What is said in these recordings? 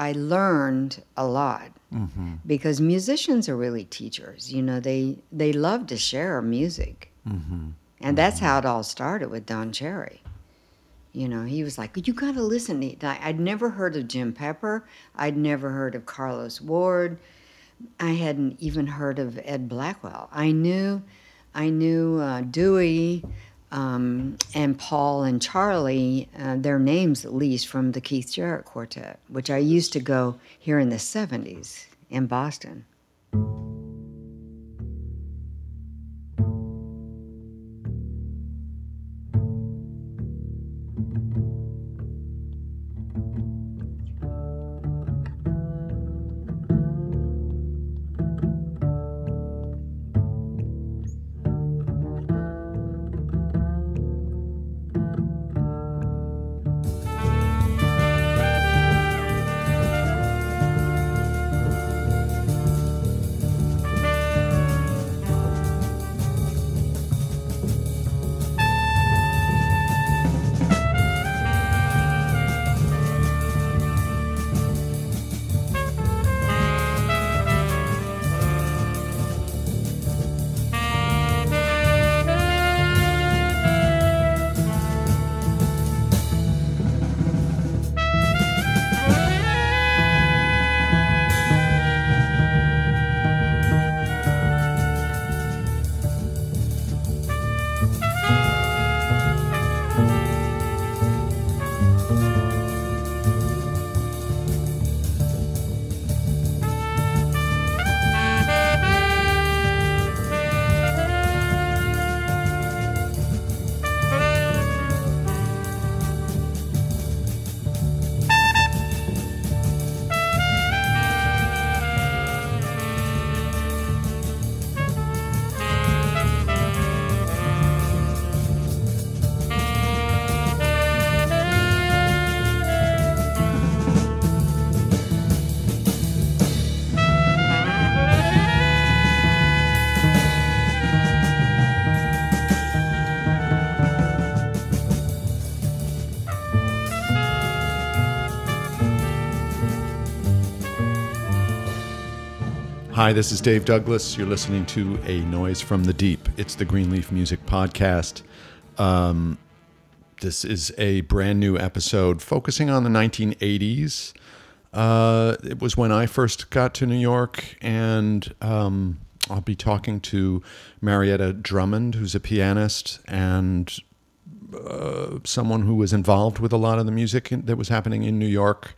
I learned a lot mm-hmm. because musicians are really teachers. You know, they they love to share music, mm-hmm. and that's mm-hmm. how it all started with Don Cherry. You know, he was like, "You got to listen." to I'd never heard of Jim Pepper. I'd never heard of Carlos Ward. I hadn't even heard of Ed Blackwell. I knew, I knew uh, Dewey um, and Paul and Charlie, uh, their names at least from the Keith Jarrett Quartet, which I used to go here in the '70s in Boston. Hi, this is Dave Douglas. You're listening to A Noise from the Deep. It's the Greenleaf Music Podcast. Um, this is a brand new episode focusing on the 1980s. Uh, it was when I first got to New York, and um, I'll be talking to Marietta Drummond, who's a pianist and uh, someone who was involved with a lot of the music that was happening in New York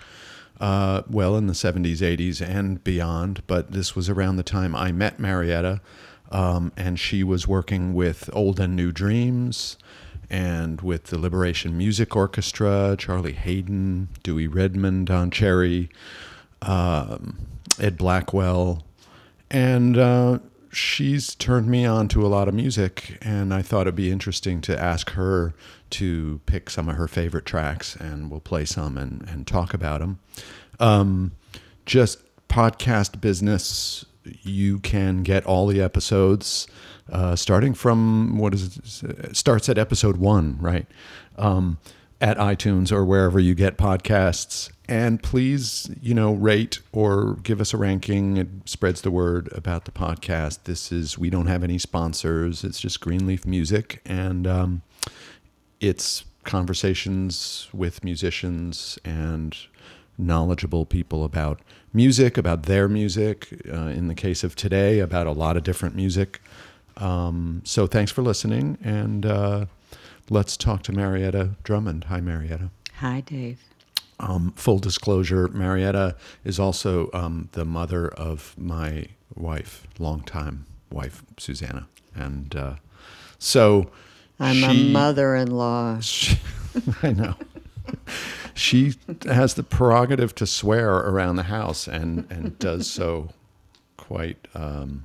uh, well in the 70s, 80s, and beyond. But this was around the time I met Marietta, um, and she was working with Old and New Dreams and with the Liberation Music Orchestra, Charlie Haden, Dewey Redman, Don Cherry, um, Ed Blackwell. And uh, she's turned me on to a lot of music, and I thought it'd be interesting to ask her to pick some of her favorite tracks, and we'll play some and, and talk about them. Um, just podcast business, you can get all the episodes uh, starting from what is it? Starts at episode one, right? Um, at iTunes or wherever you get podcasts. And please, you know, rate or give us a ranking. It spreads the word about the podcast. This is, we don't have any sponsors. It's just Greenleaf Music. And um, it's conversations with musicians and knowledgeable people about music, about their music. Uh, in the case of today, about a lot of different music. Um, so thanks for listening. And uh, let's talk to Marietta Drummond. Hi, Marietta. Hi, Dave. Um, full disclosure, Marietta is also um, the mother of my wife, longtime wife, Susanna. And uh, so I'm she, a mother-in-law. she- I know. she has the prerogative to swear around the house and, and does so quite um,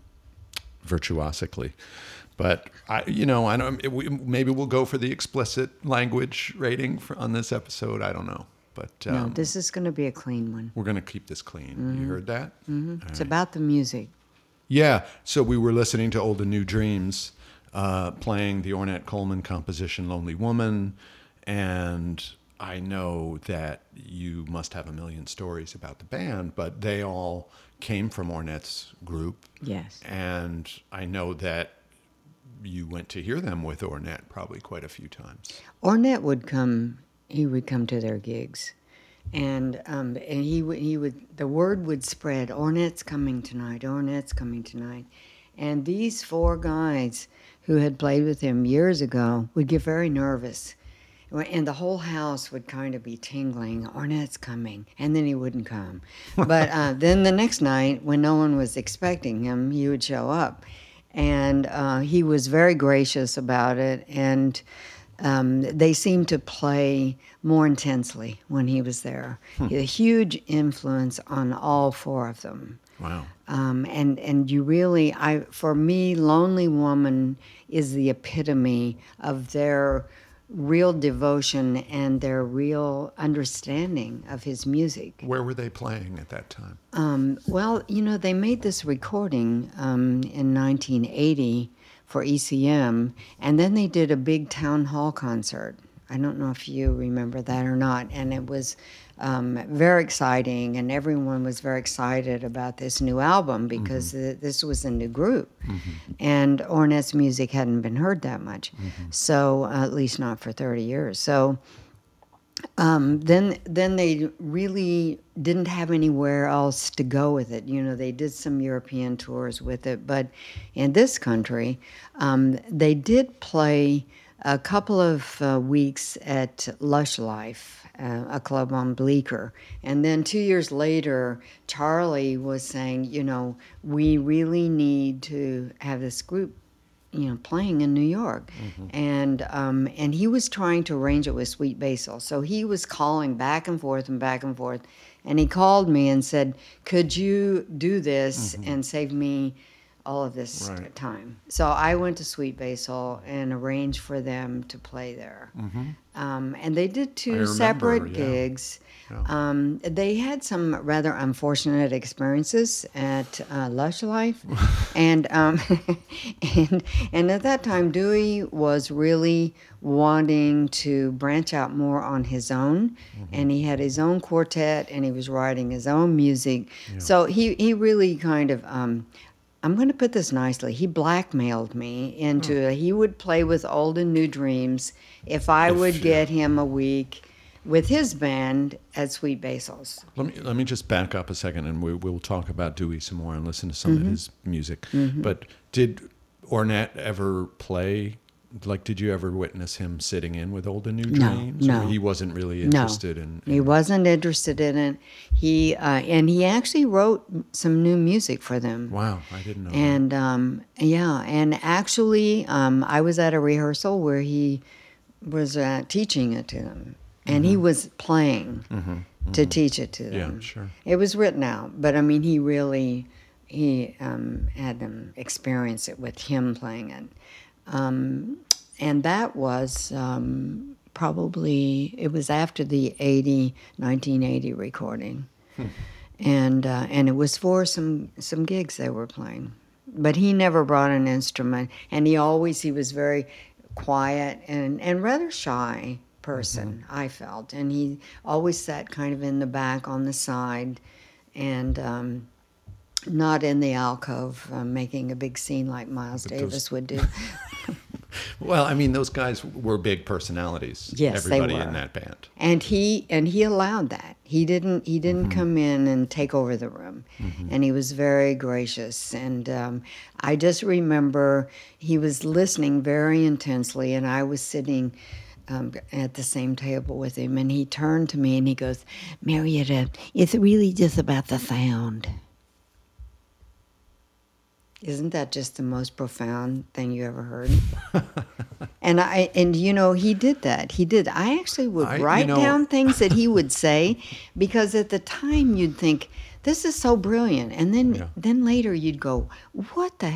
virtuosically. But I, you know, I don't. we- Maybe we'll go for the explicit language rating for, on this episode. I don't know, but um, no, this is going to be a clean one. we're going to keep this clean. You heard that? It's about the music. Yeah. So we were listening to Old and New Dreams, uh, playing the Ornette Coleman composition "Lonely Woman," and I know that you must have a million stories about the band, but they all came from Ornette's group. Yes. And I know that you went to hear them with Ornette probably quite a few times. Ornette would come. He would come to their gigs, and um, and he would he would the word would spread. Ornette's coming tonight. Ornette's coming tonight, and these four guys who had played with him years ago would get very nervous. And the whole house would kind of be tingling. Ornette's coming, and then he wouldn't come. But uh, then the next night, when no one was expecting him, he would show up, and uh, he was very gracious about it. And um, they seemed to play more intensely when he was there. He had a huge influence on all four of them. Wow. Um, and and you really, I for me, Lonely Woman is the epitome of their real devotion and their real understanding of his music. Where were they playing at that time? Um, well, you know, they made this recording um, in 1980 for ECM, and then they did a big town hall concert. I don't know if you remember that or not, and it was um, very exciting, and everyone was very excited about this new album because th- this was a new group, and Ornette's music hadn't been heard that much, so uh, at least not for 30 years. So um, then then they really didn't have anywhere else to go with it. You know, they did some European tours with it, but in this country, um, they did play a couple of uh, weeks at Lush Life, uh, a club on Bleecker, and then two years later, Charlie was saying, you know, we really need to have this group you know, playing in New York, and um, and he was trying to arrange it with Sweet Basil. So he was calling back and forth and back and forth, and he called me and said, "Could you do this and save me all of this Right. time?" So I went to Sweet Basil and arranged for them to play there, um, and they did two remember, separate yeah. gigs. Yeah. Um, they had some rather unfortunate experiences at uh, Lush Life, and um, and and at that time, Dewey was really wanting to branch out more on his own, and he had his own quartet, and he was writing his own music. So he he really kind of. Um, I'm going to put this nicely. He blackmailed me into he would play with old and new dreams if I If, would get him a week with his band at Sweet Basil's. Let me let me just back up a second, and we, we'll talk about Dewey some more and listen to some Mm-hmm. of his music. But did Ornette ever play? Like, did you ever witness him sitting in with Old and New No, Dreams? no. Or he wasn't really No. interested in. He wasn't interested in it. He uh, and he actually wrote some new music for them. Wow, I didn't know. that. And um, yeah, and actually, um, I was at a rehearsal where he was uh, teaching it to them, and he was playing to teach it to Mm-hmm. Yeah, sure. It was written out, but I mean, he really he um, had them experience it with him playing it, um, and that was um, probably it was after the 80, 1980 recording, and uh, and it was for some some gigs they were playing, but he never brought an instrument, and he always he was very quiet and and rather shy person I felt, and he always sat kind of in the back on the side, and. Um, not in the alcove, uh, making a big scene like Miles But those- Davis would do. well, I mean, those guys were big personalities. Yes, they everybody in were. that band. and he and he allowed that he didn't he didn't come in and take over the room and he was very gracious and um, i just remember he was listening very intensely and i was sitting um, at the same table with him and he turned to me and he goes marietta it's really just about the sound isn't that just the most profound thing you ever heard? and I and you know he did that. He did. I actually would I- you write know- down things that he would say because at the time you'd think this is so brilliant, and then Yeah. then later you'd go, what the,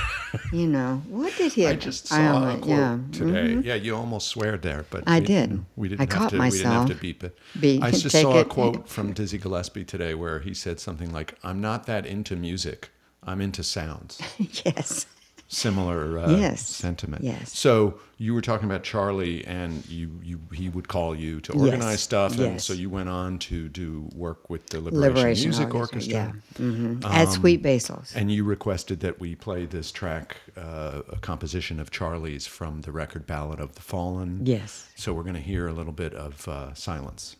you know, what did he? I just saw a quote yeah, today. mhm. Yeah, you almost swear there, but I we, did. We didn't. I have caught to, We didn't have to beep it. Beep- I just saw a quote from Dizzy Gillespie today where he said something like, "I'm not that into music. I'm into sounds." yes. similar uh, Yes. sentiment. Yes. So you were talking about Charlie, and you, you he would call you to organize Yes. stuff, and Yes. so you went on to do work with the Liberation, Liberation Music Orchestra, Orchestra. Yeah. hmm At Sweet Basil's. And you requested that we play this track, uh, a composition of Charlie's from the record Ballad of the Fallen. yes. So we're going to hear a little bit of uh, silence.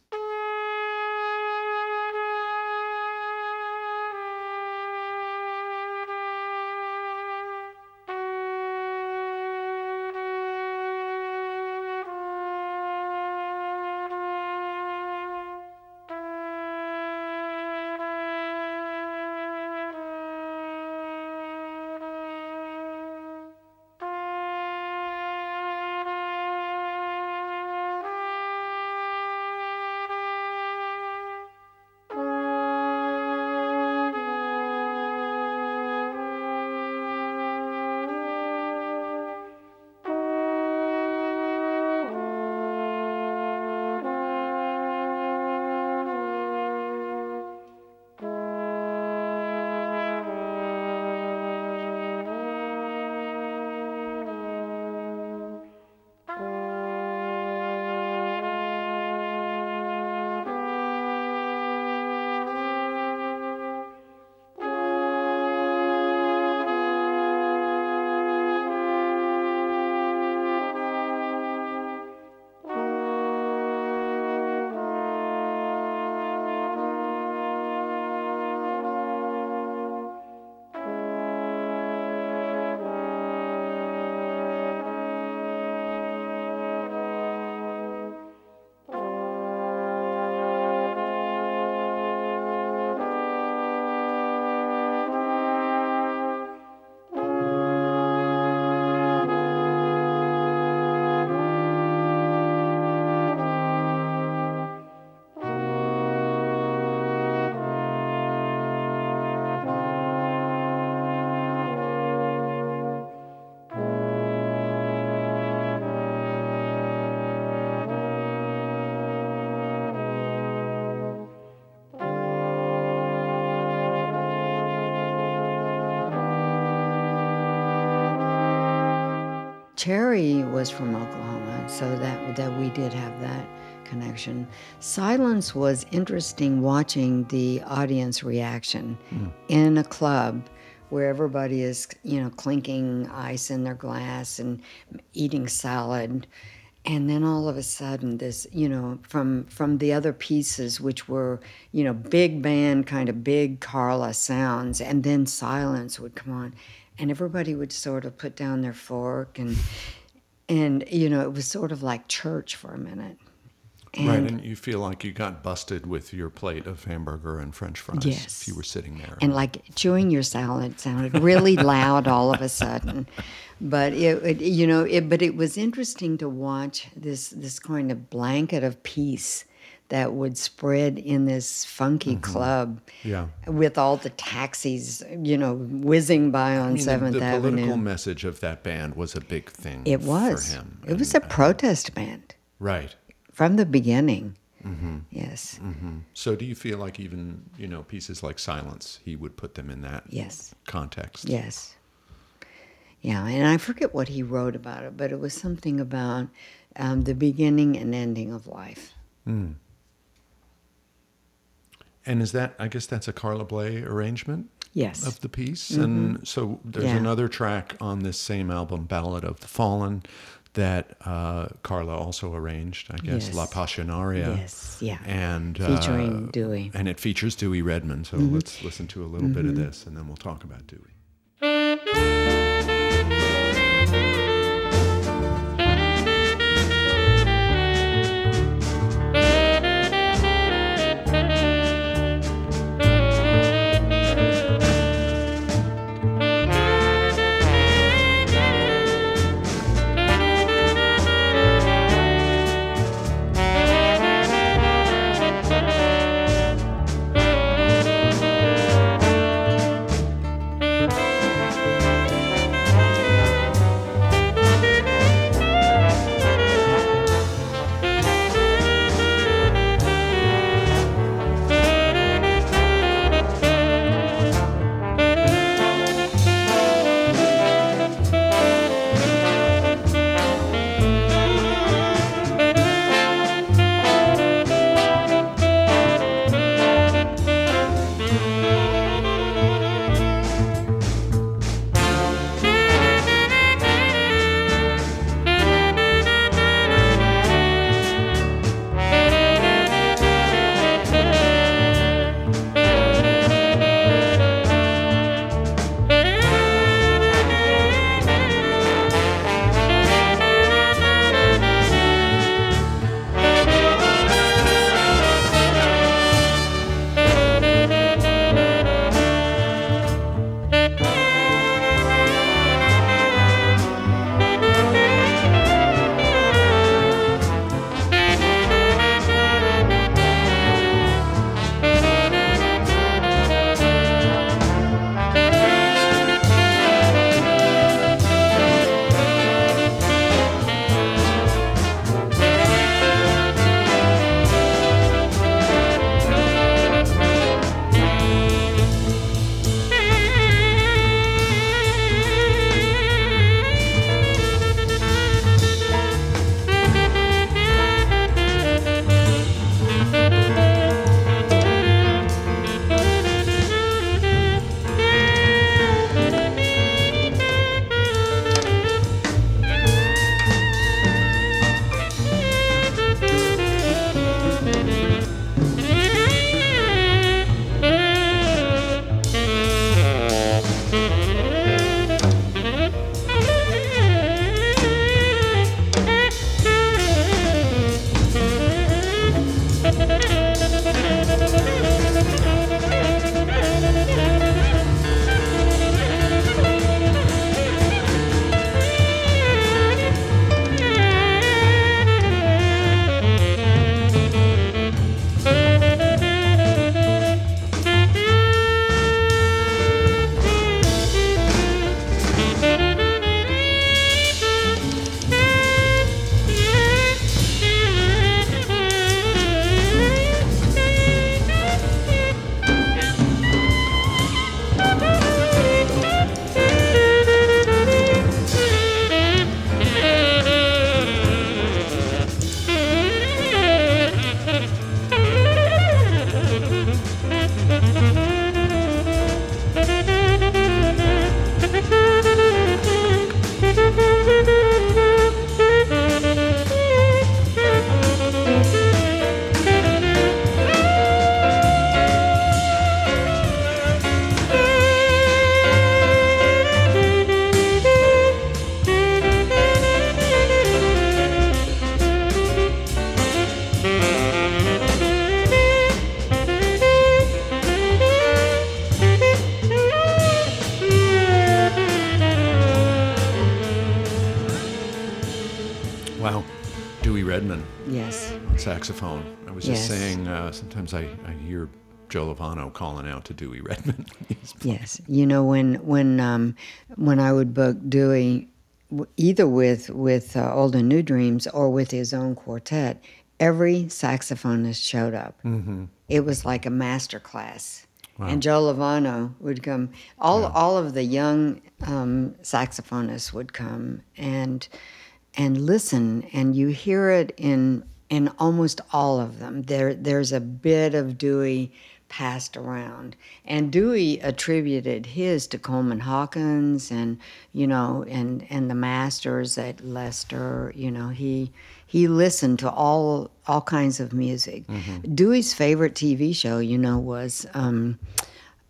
Cherry was from Oklahoma, so that that we did have that connection. Silence was interesting watching the audience reaction hmm. in a club where everybody is, you know, clinking ice in their glass and eating salad. And then all of a sudden this, you know, from from the other pieces which were, you know, big band kind of big Carla sounds and then silence would come on and everybody would sort of put down their fork and and you know, it was sort of like church for a minute. right, and you feel like you got busted with your plate of hamburger and French fries Yes. if you were sitting there. and like chewing your salad sounded really loud all of a sudden but it, it you know it but it was interesting to watch this this kind of blanket of peace that would spread in this funky club Yeah. with all the taxis you know whizzing by on I mean, 7th the, avenue The political message of that band was a big thing. it was for him. it was And, a uh, protest band right. from the beginning Mm-hmm. yes So do you feel like even you know pieces like Silence, he would put them in that yes context? Yes. Yeah, and I forget what he wrote about it, but it was something about um, the beginning and ending of life. And is that I guess that's a Carla Bley arrangement Yes. of the piece, and so there's Yeah. another track on this same album, Ballad of the Fallen, that uh, Carla also arranged. I guess Yes. La Pasionaria. Yes, yeah. And Featuring uh, Dewey. and it features Dewey Redman. So let's listen to a little bit of this, and then we'll talk about Dewey. Lovano calling out to Dewey Redman. Yes, you know when when um, when I would book Dewey, either with with uh, Old and New Dreams or with his own quartet, every saxophonist showed up. Mm-hmm. It was like a master class, and Joe Lovano would come. All all of the young um, saxophonists would come and and listen, and you hear it in in almost all of them. There there's a bit of Dewey passed around. And Dewey attributed his to Coleman Hawkins and, you know, and, and the masters at Lester. You know, he he listened to all all kinds of music. Dewey's favorite TV show, you know, was um,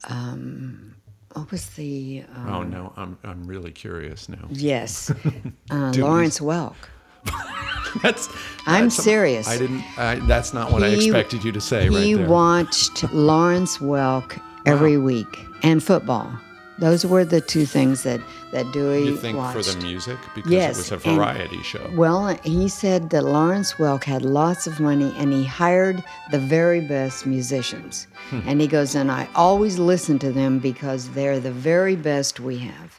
um, what was the um, oh, no, I'm, I'm really curious now. yes, uh, Lawrence Welk. That's, I'm serious. I didn't, I, that's not what I expected you to say right He there. watched Lawrence Welk every week and football. Those were the two things that that Dewey you think watched. for the music? Because Yes, it was a and- variety show. Well, he said that Lawrence Welk had lots of money and he hired the very best musicians. Hmm. And he goes, and I always listen to them because they're the very best we have.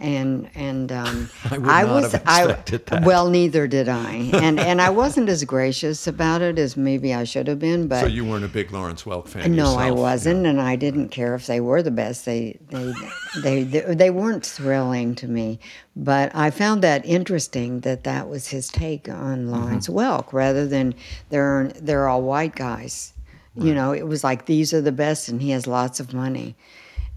And and um, I have expected that. well, neither did I, and and I wasn't as gracious about it as maybe I should have been. But so you weren't a big Lawrence Welk fan no, I wasn't, and I didn't care if they were the best. They they, they they they weren't thrilling to me, but I found that interesting that that was his take on Lawrence Welk, rather than they're they're all white guys. You know, it was like these are the best, and he has lots of money,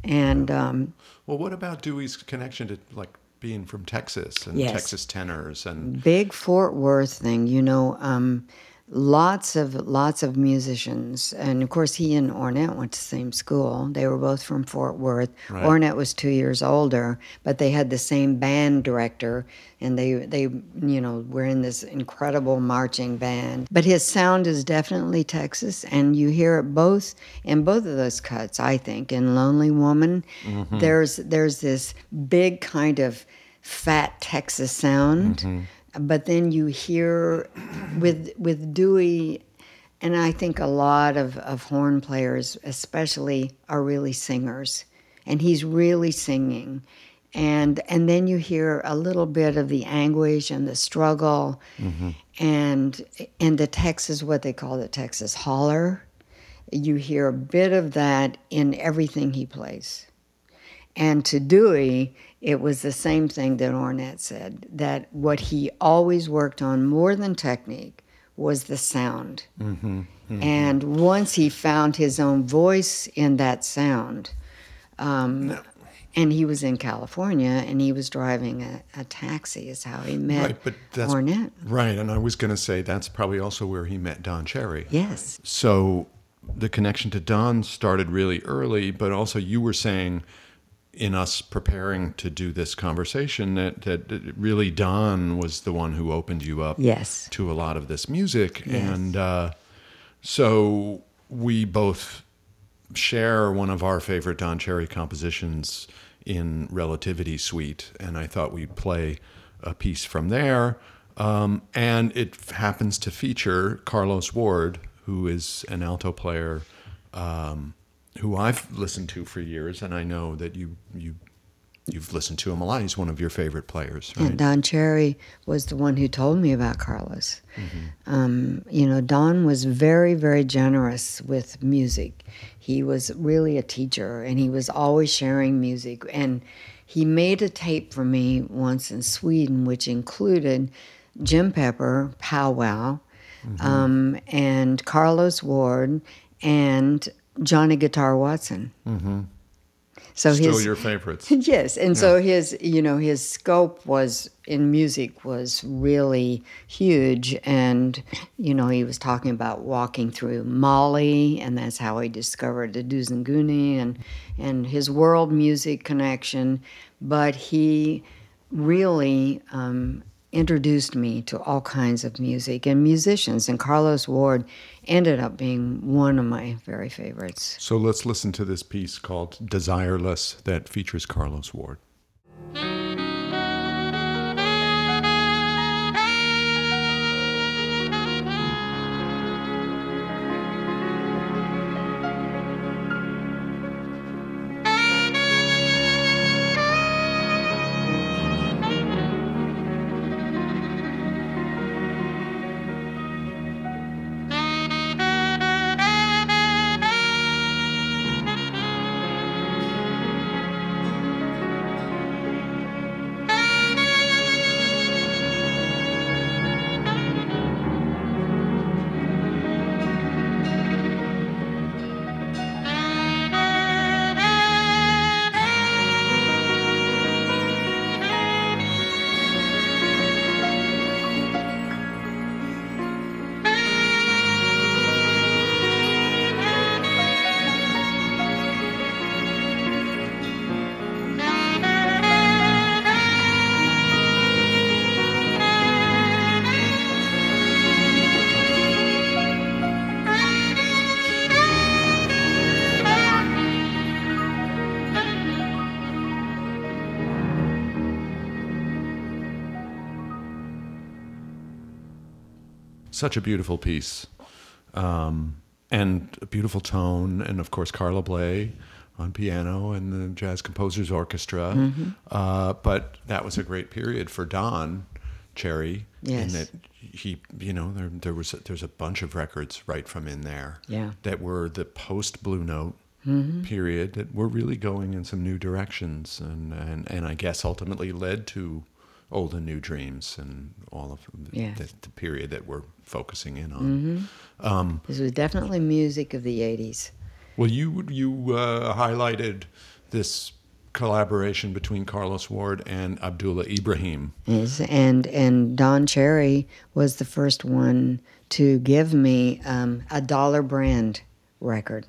and um, Well, what about Dewey's connection to like being from Texas and Yes. Texas tenors and big Fort Worth thing. You know, um, lots of lots of musicians, and of course he and Ornette went to the same school. They were both from Fort Worth. Right. Ornette was two years older, but they had the same band director, and they they you know were in this incredible marching band. But his sound is definitely Texas, and you hear it both in both of those cuts. I think in Lonely Woman, mm-hmm. there's there's this big kind of fat Texas sound mm-hmm. But then you hear with with Dewey, and I think a lot of, of horn players, especially, are really singers, and he's really singing, and and then you hear a little bit of the anguish and the struggle, mm-hmm. and and the Texas what they call the Texas holler. You hear a bit of that in everything he plays. And to Dewey, it was the same thing that Ornette said that what he always worked on more than technique was the sound. And once he found his own voice in that sound, um, and he was in California and he was driving a, a taxi, is how he met right? But that's Ornette. right. And I was going to say that's probably also where he met Don Cherry. Yes. So the connection to Don started really early, but also you were saying in us preparing to do this conversation that, that really Don was the one who opened you up Yes. to a lot of this music. Yes. And uh, so we both share one of our favorite Don Cherry compositions in Relativity Suite. And I thought we'd play a piece from there. Um, and it happens to feature Carlos Ward, who is an alto player um, who I've listened to for years. And I know that you, you, you've listened to him a lot. He's one of your favorite players, right? And Don Cherry was the one who told me about Carlos. Um, you know, Don was very, very generous with music. He was really a teacher and he was always sharing music. And he made a tape for me once in Sweden, which included Jim Pepper, Pow Wow, um, and Carlos Ward, and Johnny Guitar Watson. So Still his your favorites. yes, and so his you know his scope was in music was really huge, and you know he was talking about walking through Mali, and that's how he discovered the doussn'gouni and and his world music connection. But he really um, introduced me to all kinds of music and musicians, and Carlos Ward ended up being one of my very favorites. So let's listen to this piece called Desireless that features Carlos Ward. Such a beautiful piece, um, and a beautiful tone, and of course Carla Bley on piano and the Jazz Composers Orchestra. Mm-hmm. Uh, but that was a great period for Don Cherry. Yes. In that he, you know, there, there was a, there's a bunch of records right from in there. Yeah. That were the post Blue Note Mm-hmm. period that were really going in some new directions, and and and I guess ultimately led to old and new dreams and all of the, Yes. the, the period that we're focusing in on. Um, This was definitely music of the 80s. well, you you uh, highlighted this collaboration between Carlos Ward and Abdullah Ibrahim. Yes, and and Don Cherry was the first one to give me um, a dollar brand record,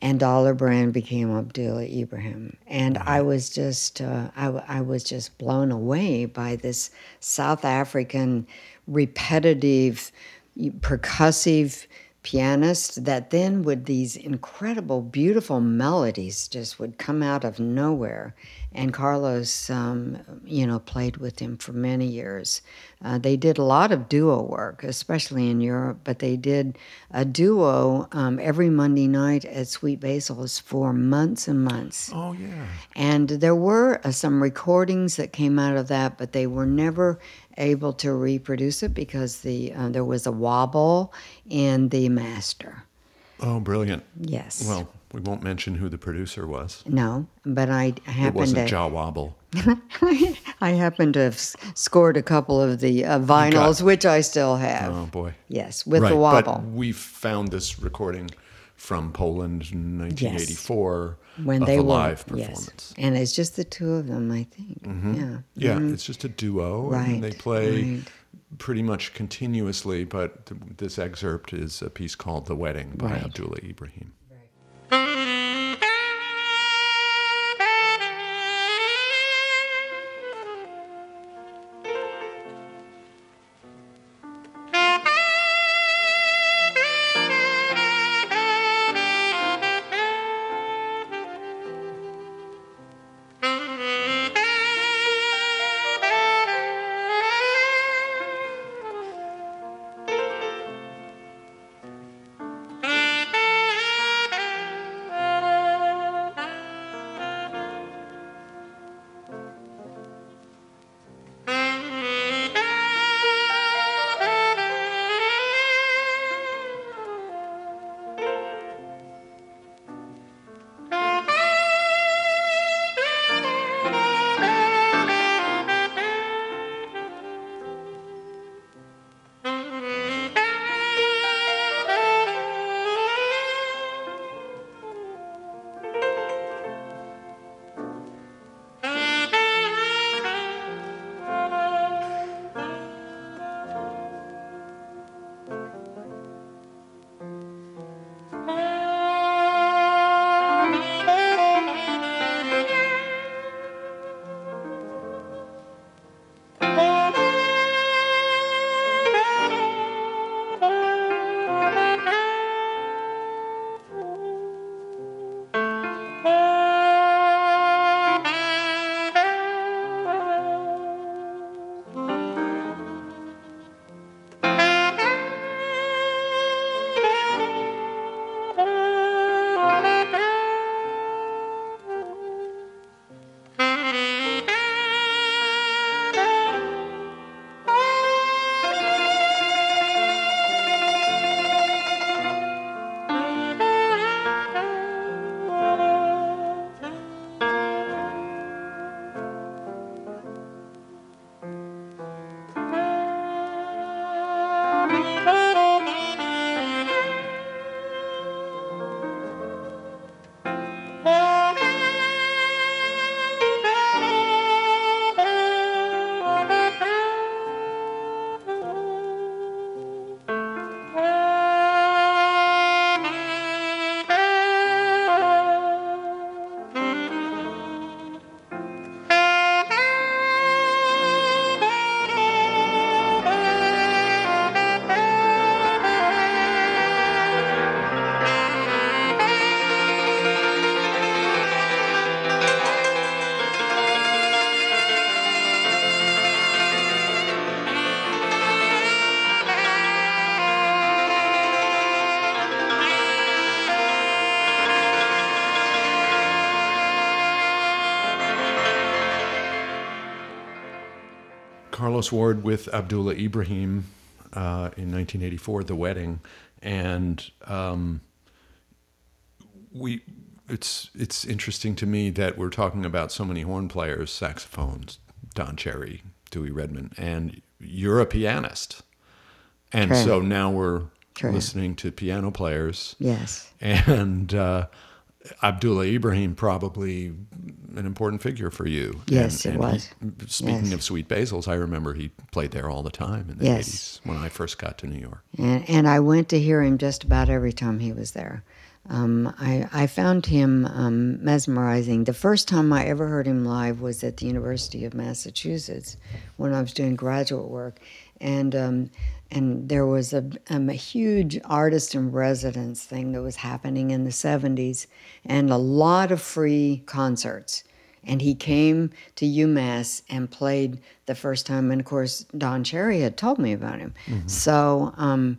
and dollar brand became Abdullah Ibrahim, and I was just uh, I, I was just blown away by this South African repetitive, percussive pianist that then would these incredible beautiful melodies just would come out of nowhere. And carlos um, you know played with him for many years. Uh, they did a lot of duo work especially in europe but they did a duo um, every monday night at sweet basil's for months and months. Oh yeah. and there were uh, some recordings that came out of that, but they were never able to reproduce it because the uh, there was a wobble in the master. Oh, brilliant. Yes. Well, we won't mention who the producer was. no, but I happened It wasn't to Jah Wobble. I happened to have scored a couple of the uh, vinyls, which I still have. Oh boy. Yes, with right, the wobble. But we found this recording from Poland in 1984 when of they a were live yes. performance. and it's just the two of them, I think. Yeah. Yeah, it's just a duo, Mm-hmm. Right, and they play right. pretty much continuously. But th- this excerpt is a piece called "The Wedding" by Right. Abdullah Ibrahim. Carlos Ward with Abdullah Ibrahim uh, in 1984, The Wedding, and um, we. It's it's interesting to me that we're talking about so many horn players, saxophones, Don Cherry, Dewey Redman, and you're a pianist, and True. so now we're True. listening to piano players Yes. and uh, Abdullah Ibrahim probably an important figure for you. Yes, and, it and was. he- speaking Yes. of Sweet Basils, I remember he played there all the time in the Yes. 80s when I first got to New York. And, and I went to hear him just about every time he was there. Um, I, I found him um, mesmerizing. The first time I ever heard him live was at the University of Massachusetts when I was doing graduate work. And, um, and there was a, um, a huge artist in residence thing that was happening in the 70s and a lot of free concerts. And he came to UMass and played the first time. And of course, Don Cherry had told me about him. So um,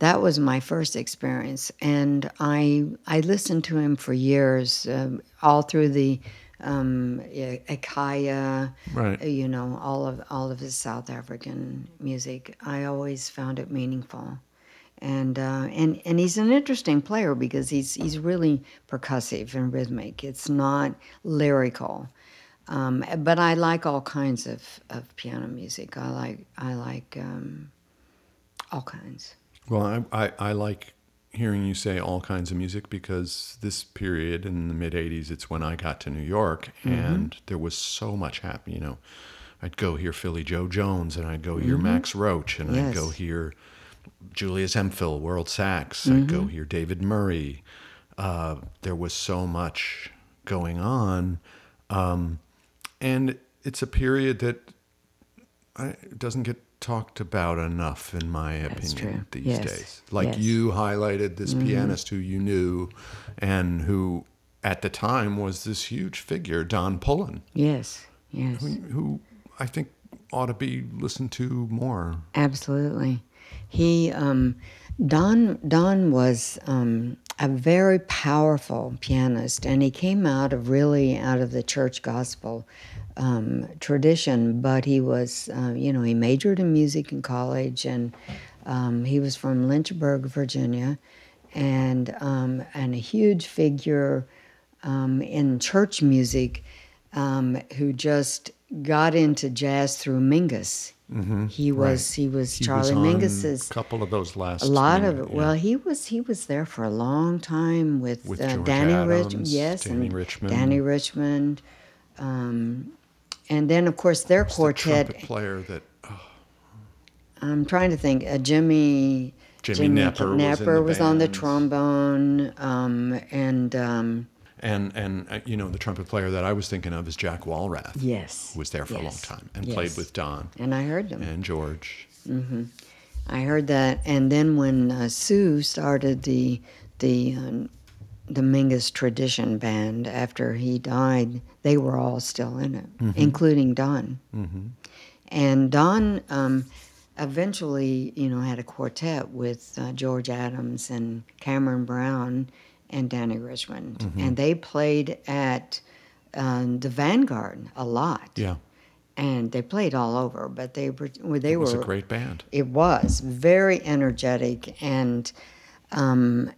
that was my first experience. And I, I listened to him for years, um, all through the um, Ekaya, Right. you know, all of, all of his South African music. I always found it meaningful and uh, and and he's an interesting player because he's he's really percussive and rhythmic. It's not lyrical, um, but I like all kinds of, of piano music. I like I like um, all kinds. Well, I, I, I like hearing you say all kinds of music because this period in the mid 80s, it's when I got to New York and there was so much happening. You know, I'd go hear Philly Joe Jones and I'd go hear Max Roach and I'd go hear Julius Hemphill, World Sax. I'd go hear David Murray. Uh, there was so much going on. Um, and it's a period that I, doesn't get talked about enough, in my opinion, these Yes. days. Like Yes. Mm-hmm. you highlighted this pianist who you knew and who at the time was this huge figure, Don Pullen, Yes, yes, who I think ought to be listened to more. absolutely. He um, Don Don was um, a very powerful pianist, and he came out of really out of the church gospel um, tradition. But he was, uh, you know, he majored in music in college, and um, he was from Lynchburg, Virginia, and um, and a huge figure um, in church music um, who just got into jazz through Mingus. He was he was He Charlie was Mingus's a couple of those last. a lot few, of it. yeah. Well, he was he was there for a long time with, With uh, Dannie Adams, Richmond. Yes, Dannie and Richmond. Dannie Richmond. Um, and then of course their the quartet. trumpet player that oh, I'm trying to think. Uh, Jimmy. Jimmy was in Knepper the was on the trombone, um, and um, and and uh, you know the trumpet player that I was thinking of is Jack Walrath. yes, who was there for a long time and yes. played with Don And I heard them. and George. I heard that, and then when uh, Sue started the the um, the Mingus Tradition Band after he died, they were all still in it, including Don. And Don um, eventually, you know, had a quartet with uh, George Adams and Cameron Brown and Dannie Richmond, and they played at um, the Vanguard a lot. Yeah, And they played all over, but they were they it was were a great band. it was very energetic and um,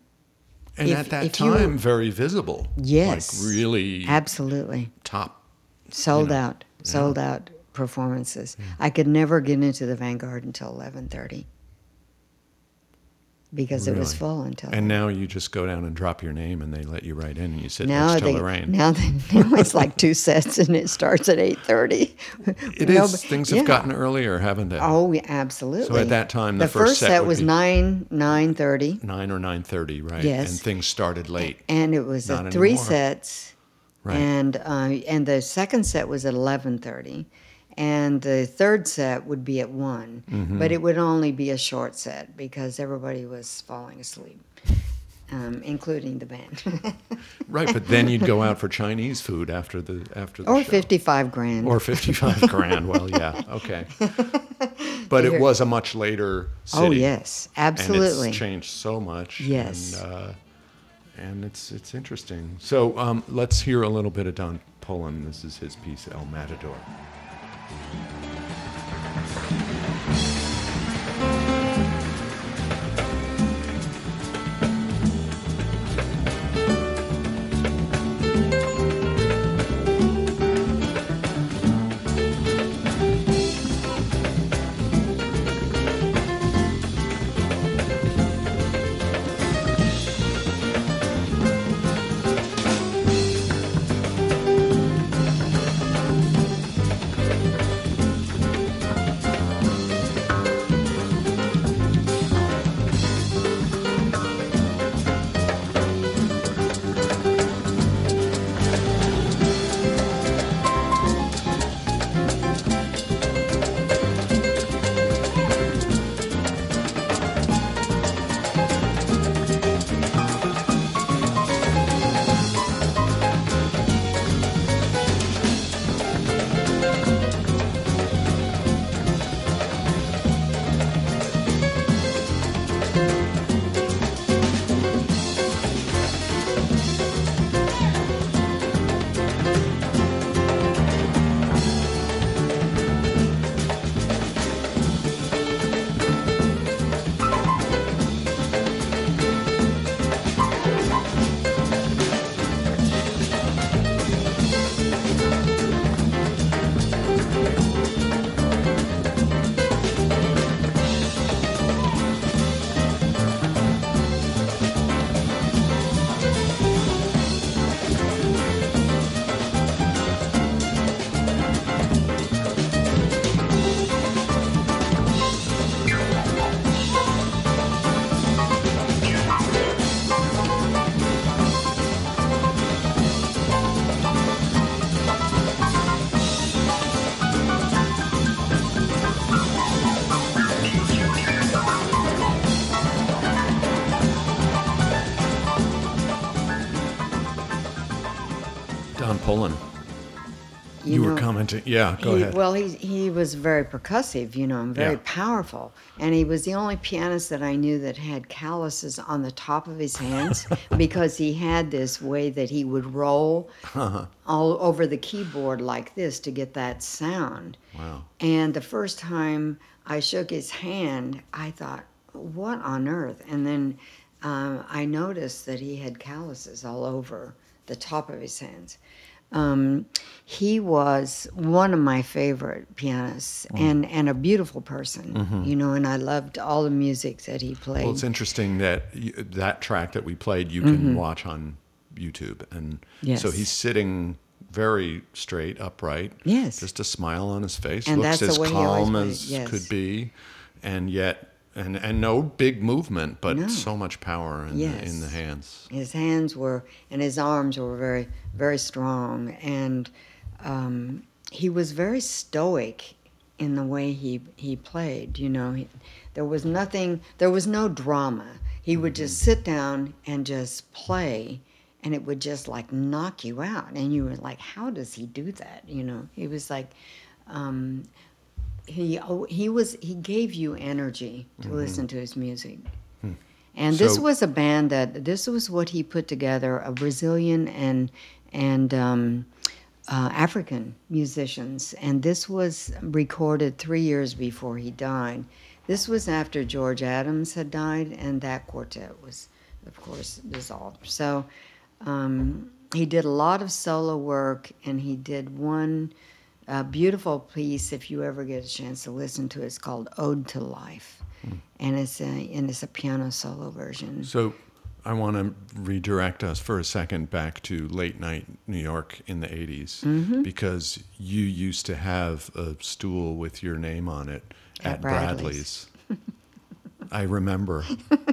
And If- at that you- time, very visible. Yes. Like really absolutely top. sold know, out, sold out performances. I could never get into the Vanguard until eleven thirty because it was full until. And now you just go down and drop your name and they let you right in and you sit now next to Lorraine. now they, now it's like two sets and it starts at eight thirty. It is. Things have gotten earlier, haven't they? Oh, yeah, absolutely. So at that time, the the first first set set was nine nine thirty. Nine or nine thirty, right? Yes. And things started late. and it was three anymore. sets, Right. and uh, and the second set was at eleven thirty, and the third set would be at one, Mm-hmm. but it would only be a short set because everybody was falling asleep, um, including the band, Right, but then you'd go out for Chinese food after the after the or show. fifty five grand. or 55 grand. Well, yeah, okay. But it was a much later city. oh yes, absolutely. And absolutely. it's changed so much. Yes. And, uh, and it's it's interesting. So um, let's hear a little bit of Don Pullen. This is his piece, El Matador. すげえ! Don Pullen. You, were commenting. Yeah, go he, ahead. Well, he he was very percussive, you know, and very Yeah. powerful, and he was the only pianist that I knew that had calluses on the top of his hands because he had this way that he would roll Uh-huh. all over the keyboard like this to get that sound. wow. And the first time I shook his hand, I thought, "What on earth?" And then um, I noticed that he had calluses all over the top of his hands. Um, he was one of my favorite pianists Mm. and, and a beautiful person, you know, and I loved all the music that he played. Mm-hmm. Well, it's interesting that you, that track that we played you can watch on YouTube, and so Mm-hmm. He's sitting very straight, upright. Yes. just a smile on his face. And looks as calm as yes. could be, and yet and and no big movement, but No. so much power in the, in the hands. his hands were and his arms were very very strong. And um, he was very stoic in the way he he played you know. He, there was nothing there was no drama. He would just sit down and just play and it would just like knock you out. And you were like how does he do that? You know? He was like um, he oh, he was he gave you energy to listen to his music and this was a band that this was what he put together a Brazilian and and um, uh, African musicians, and this was recorded three years before he died. This was after George Adams had died, and that quartet was, of course, dissolved. So um, he did a lot of solo work, and he did one uh, beautiful piece. If you ever get a chance to listen to it, it's called "Ode to Life." and it's a and it's a piano solo version. So I want to redirect us for a second back to late night New York in the 80s Mm-hmm. because you used to have a stool with your name on it at, At Bradley's. Bradley's. I remember.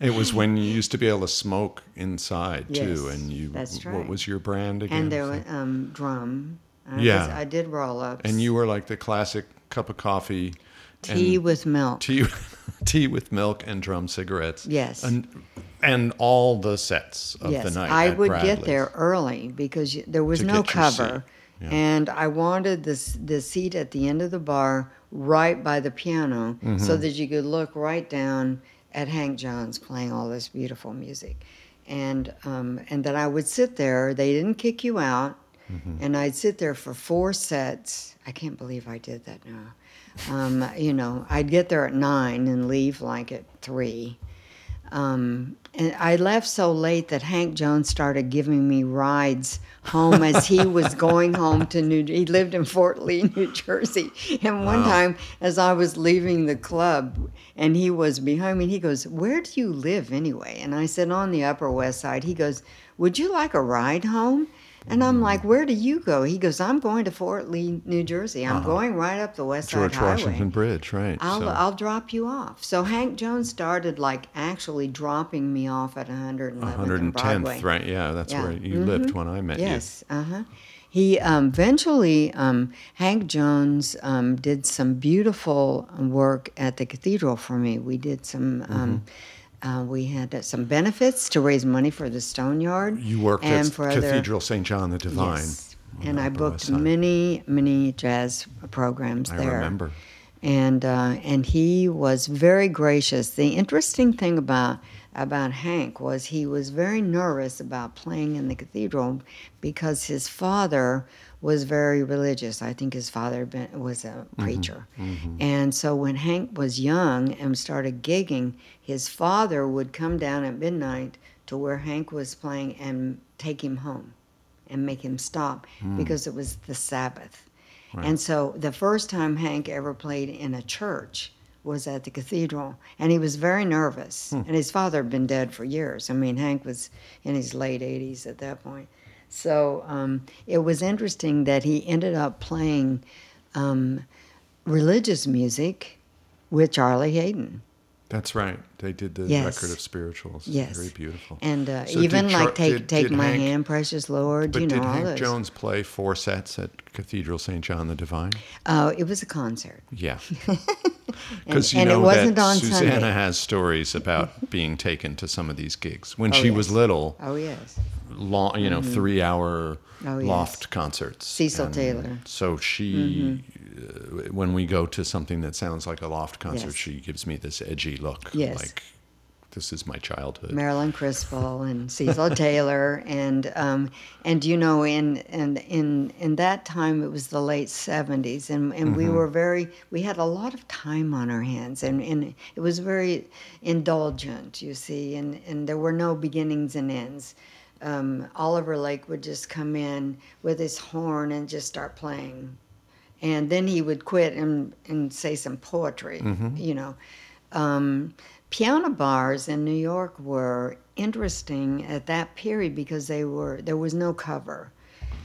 It was when you used to be able to smoke inside too, and you. that's right. What was your brand again? and there was um, drum. I Yeah. was, I did roll ups. And you were like the classic cup of coffee, tea with milk. tea, tea with milk and drum cigarettes. Yes. and and all the sets of yes, the night. I would Bradley's. get there early because there was To no get your seat. cover, Yeah. and I wanted this the seat at the end of the bar, right by the piano, Mm-hmm. so that you could look right down at Hank Jones playing all this beautiful music, and um, and that I would sit there. They didn't kick you out, Mm-hmm. and I'd sit there for four sets. I can't believe I did that now. Um, you know, I'd get there at nine and leave like at three. Um, and I left so late that Hank Jones started giving me rides home as he was going home to New. He lived in Fort Lee, New Jersey. And one Wow. time, as I was leaving the club, and he was behind me, he goes, "Where do you live anyway?" And I said, "On the Upper West Side." He goes, "Would you like a ride home?" And I'm like, "Where do you go?" He goes, "I'm going to Fort Lee, New Jersey. I'm going right up the West George Side Highway." Washington Bridge, right? I'll, so, I'll drop you off. So Hank Jones started like actually dropping me off at 111th 110th, right? Yeah, that's Yeah. Mm-hmm. where you lived when I met you. Yes, uh huh. He um, eventually, um, Hank Jones um, did some beautiful work at the cathedral for me. We did some. Um, Mm-hmm. Uh, we had uh, some benefits to raise money for the Stone Yard. you. Worked and at for other- Cathedral St. John the Divine. Yes. And I booked many, many jazz programs I there I remember. and uh, and he was very gracious. The interesting thing about about Hank was he was very nervous about playing in the cathedral because his father was very religious. I think his father been, was a mm-hmm. preacher, mm-hmm. and so when Hank was young and started gigging, his father would come down at midnight to where Hank was playing and take him home and make him stop mm. because it was the Sabbath. And so the first time Hank ever played in a church was at the cathedral, and he was very nervous. Hmm. And his father had been dead for years. I mean, Hank was in his late 80s at that point. So um, it was interesting that he ended up playing um, religious music with Charlie Haden. That's right. They did the Yes. record of spirituals. Yes. Very beautiful. And uh, So even Char- like Take, did- take did My Hank- Hand, Precious Lord, But you know, did all Hank. Jones play four sets at Cathedral St. John the Divine? Uh, it was a concert. Yeah. Because you and it wasn't that on Susanna Sunday. has stories about being taken to some of these gigs when Oh, she was little. Oh, yes. long, you know, three hour Oh, yes. loft concerts. Cecil And Taylor. Mm-hmm. So she, uh, when we go to something that sounds like a loft concert, Yes. she gives me this edgy look. Yes. Like, this is my childhood. Marilyn Crispell and Cecil Taylor and um, and you know in in in in that time it was the late seventies and and we were very we had a lot of time on our hands and and it was very indulgent you see and and there were no beginnings and ends. Um, Oliver Lake would just come in with his horn and just start playing and then he would quit and, and say some poetry, you know. Um, piano bars in New York were interesting at that period because they were there was no cover,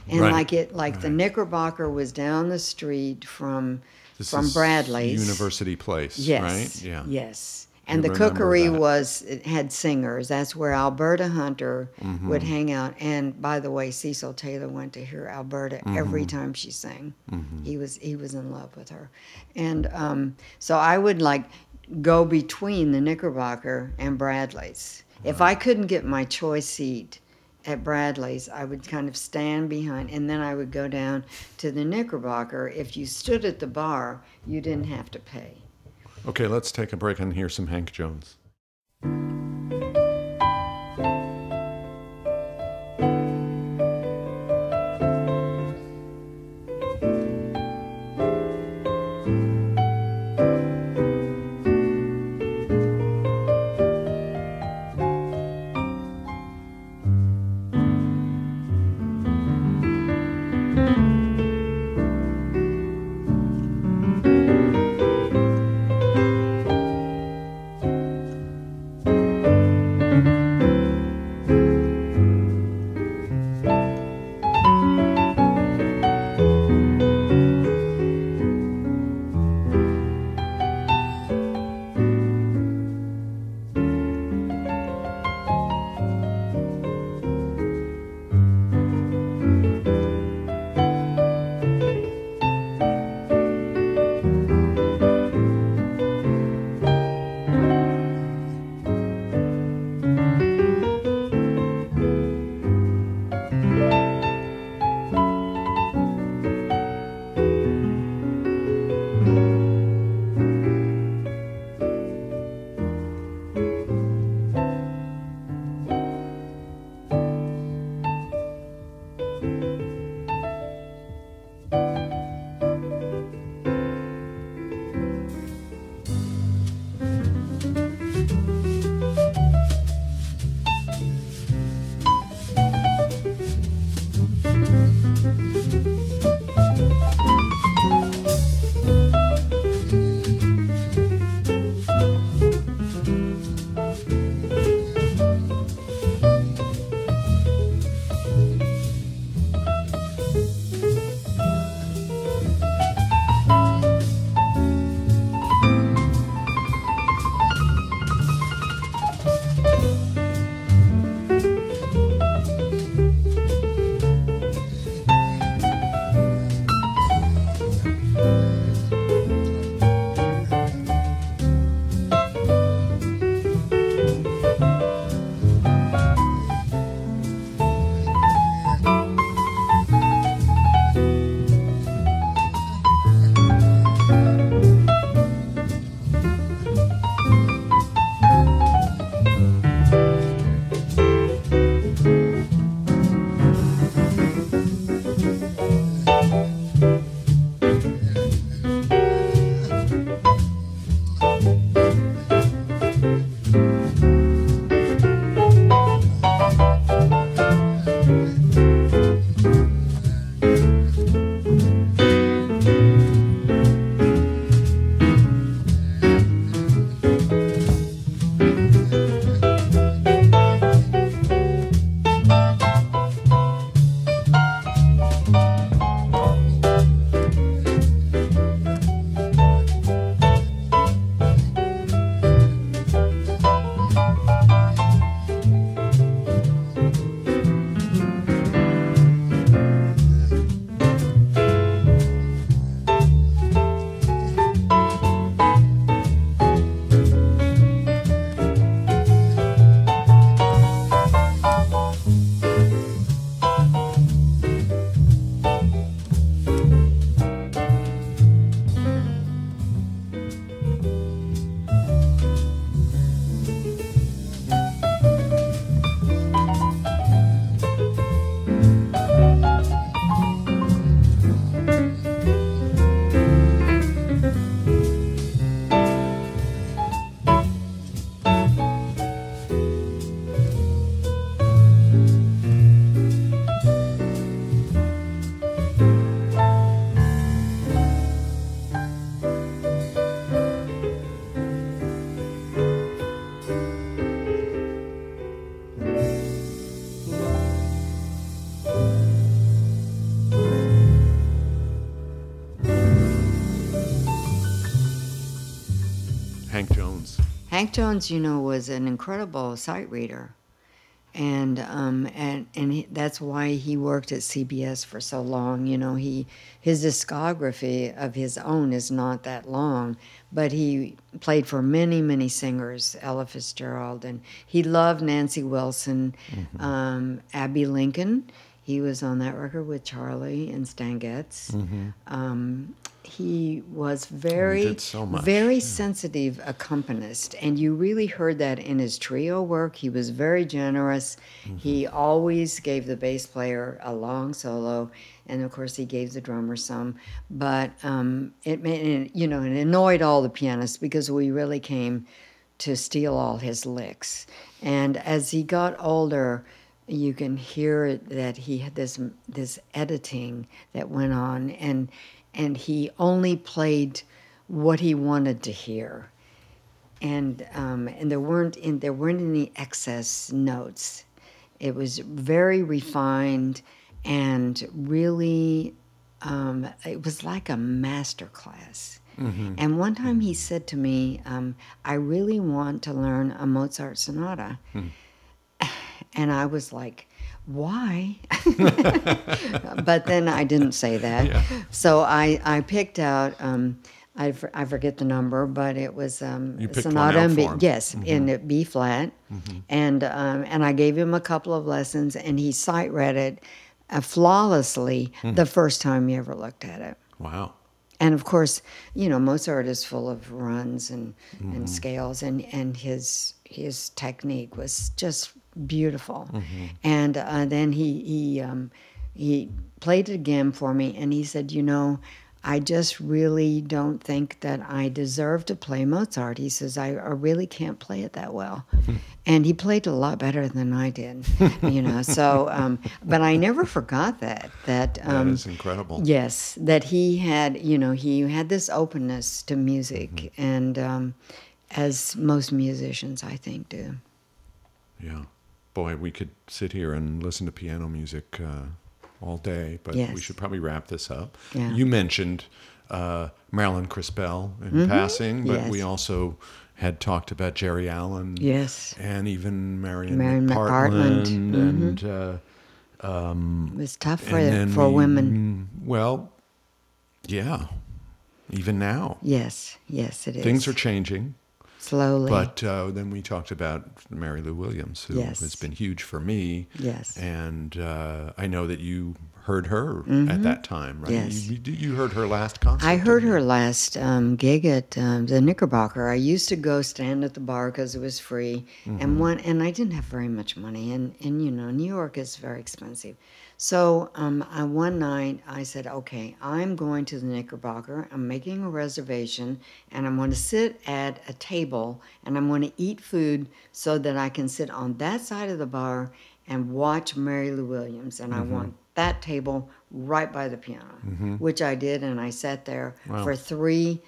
and Right. like it like the Knickerbocker was down the street from This from Bradley's. University Place, Yes. right? Yeah. Yes. And You the cookery that. was it had singers. That's where Alberta Hunter Mm-hmm. would hang out. And by the way, Cecil Taylor went to hear Alberta every Mm-hmm. time she sang. He was he was in love with her, and um, so I would like go between the Knickerbocker and Bradley's. If I couldn't get my choice seat at Bradley's, I would kind of stand behind, and then I would go down to the Knickerbocker. If you stood at the bar, you didn't have to pay. Okay, let's take a break and hear some Hank Jones. Hank Jones, you know, was an incredible sight reader, and um, and and he, that's why he worked at CBS for so long. You know, he his discography of his own is not that long, but he played for many many singers, Ella Fitzgerald, and he loved Nancy Wilson, Mm-hmm. um, Abbey Lincoln. He was on that record with Charlie and Stan Getz. Um, he was very, so very yeah. sensitive accompanist, and you really heard that in his trio work. He was very generous. He always gave the bass player a long solo, and of course he gave the drummer some. But um, it made you know it annoyed all the pianists because we really came to steal all his licks. And as he got older, you can hear that he had this this editing that went on, and and he only played what he wanted to hear, and um, and there weren't in there weren't any excess notes. It was very refined and really, um, it was like a master class. And one time he said to me, um, I really want to learn a Mozart sonata. And I was like, why? but then I didn't say that. Yeah. So I, I picked out, um, I, for- I forget the number, but it was um, sonata in B, yes, in B flat. And, um, and I gave him a couple of lessons, and he sight read it uh, flawlessly the first time he ever looked at it. Wow. And of course, you know, Mozart is full of runs and, and scales, and, and his his technique was just beautiful. And uh, then he he um, he played it again for me, and he said, you know, I just really don't think that I deserve to play Mozart. He says I, I really can't play it that well, and he played a lot better than I did, you know. So, um, but I never forgot that that. That Um, is incredible. Yes, that he had, you know, he had this openness to music, Mm-hmm. and um, as most musicians, I think, do. Yeah. Boy, we could sit here and listen to piano music uh, all day, but we should probably wrap this up. Yeah. You mentioned uh, Marilyn Crispell in passing, but Yes. we also had talked about Geri Allen. Yes, And even Marian, Marian McPartland, McPartland. and uh, it was tough for and the, then for we- women. Well, yeah, even now Yes, yes, it is. things are changing. Slowly. But uh, then we talked about Mary Lou Williams, who Yes. has been huge for me. Yes. And uh, I know that you heard her at that time, right? Mm-hmm. Yes. You, you, you heard her last concert. I heard her you? last um, gig at um, the Knickerbocker. I used to go stand at the bar because it was free, Mm-hmm. and one and I didn't have very much money, and and you know New York is very expensive. So um, I, one night I said, okay, I'm going to the Knickerbocker. I'm making a reservation, and I'm going to sit at a table, and I'm going to eat food so that I can sit on that side of the bar and watch Mary Lou Williams, and I want that table right by the piano, which I did, and I sat there Wow. for three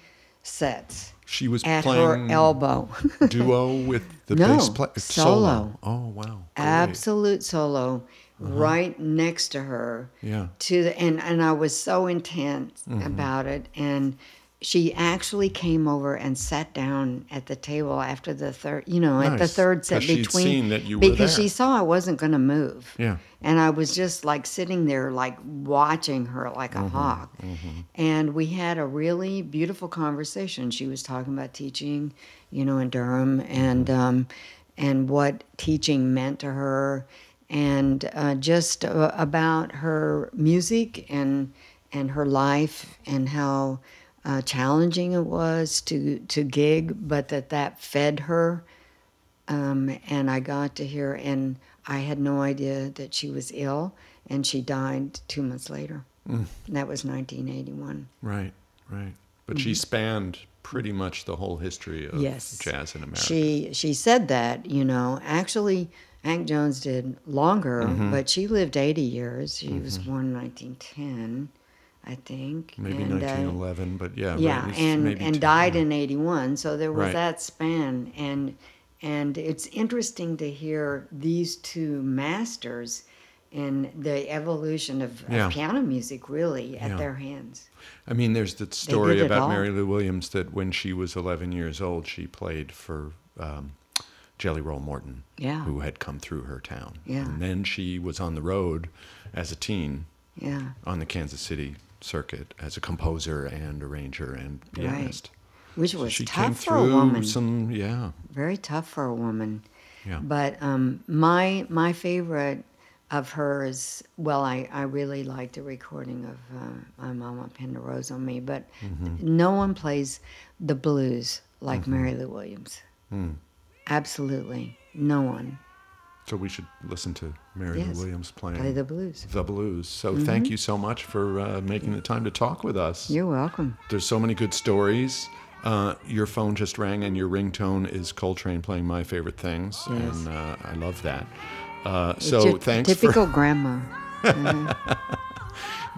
sets She was at playing her elbow. duo with the No, bass player. solo. Oh, wow. Great. Absolute solo, right next to her. Yeah. To the and and I was so intense Mm-hmm. about it, and she actually came over and sat down at the table after the third, you know, at the third set between seen that you were because there. she saw I wasn't going to move. Yeah. And I was just like sitting there, like watching her like Mm-hmm, a hawk. And we had a really beautiful conversation. She was talking about teaching, you know, in Durham and um, and what teaching meant to her, and uh, just uh, about her music and and her life and how uh, challenging it was to to gig, but that that fed her um, and I got to hear, and I had no idea that she was ill, and she died two months later. Mm. That was 1981. Right, right. But she spanned pretty much the whole history of Mm-hmm. Yes. jazz in America. She she said that you know actually Hank Jones did longer, Mm-hmm. but she lived 80 years. She was born in 1910, I think. maybe and, uh, 1911, but yeah. yeah right, and and died yeah. in 81 so there was Right. that span and and it's interesting to hear these two masters in the evolution of, of piano music really at Yeah. their hands I mean, there's that story about all. Mary Lou Williams that when she was 11 years old, she played for um, Jelly Roll Morton, Yeah. who had come through her town. Yeah. And then she was on the road as a teen Yeah. on the Kansas City circuit as a composer and arranger and pianist. Which was she tough for a woman. some, yeah, Very tough for a woman. yeah. But um, my my favorite of hers, well, I, I really like the recording of uh, My Mama Pinned a Rose on Me, but Mm-hmm. no one plays the blues like Mary Lou Williams. Hmm. Absolutely. No one. So we should listen to Mary Lou Yes. Williams playing Play the blues. the blues. So thank you so much for uh, making the time to talk with us. You're welcome. There's so many good stories. Uh, your phone just rang, and your ringtone is Coltrane playing my favorite things, Yes. and uh, I love that. Uh, so thanks typical for grandma.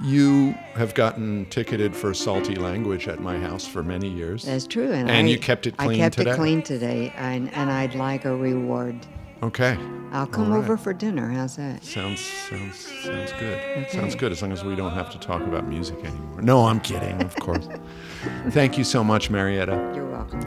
you have gotten ticketed for salty language at my house for many years. That's true. And, And I, you kept it clean I kept today? it clean today, and, and I'd like a reward. Okay, I'll come right. over for dinner. How's that? sounds sounds sounds good. Okay. Sounds good as long as we don't have to talk about music anymore. No, I'm kidding, of course. Thank you so much, Marietta. You're welcome.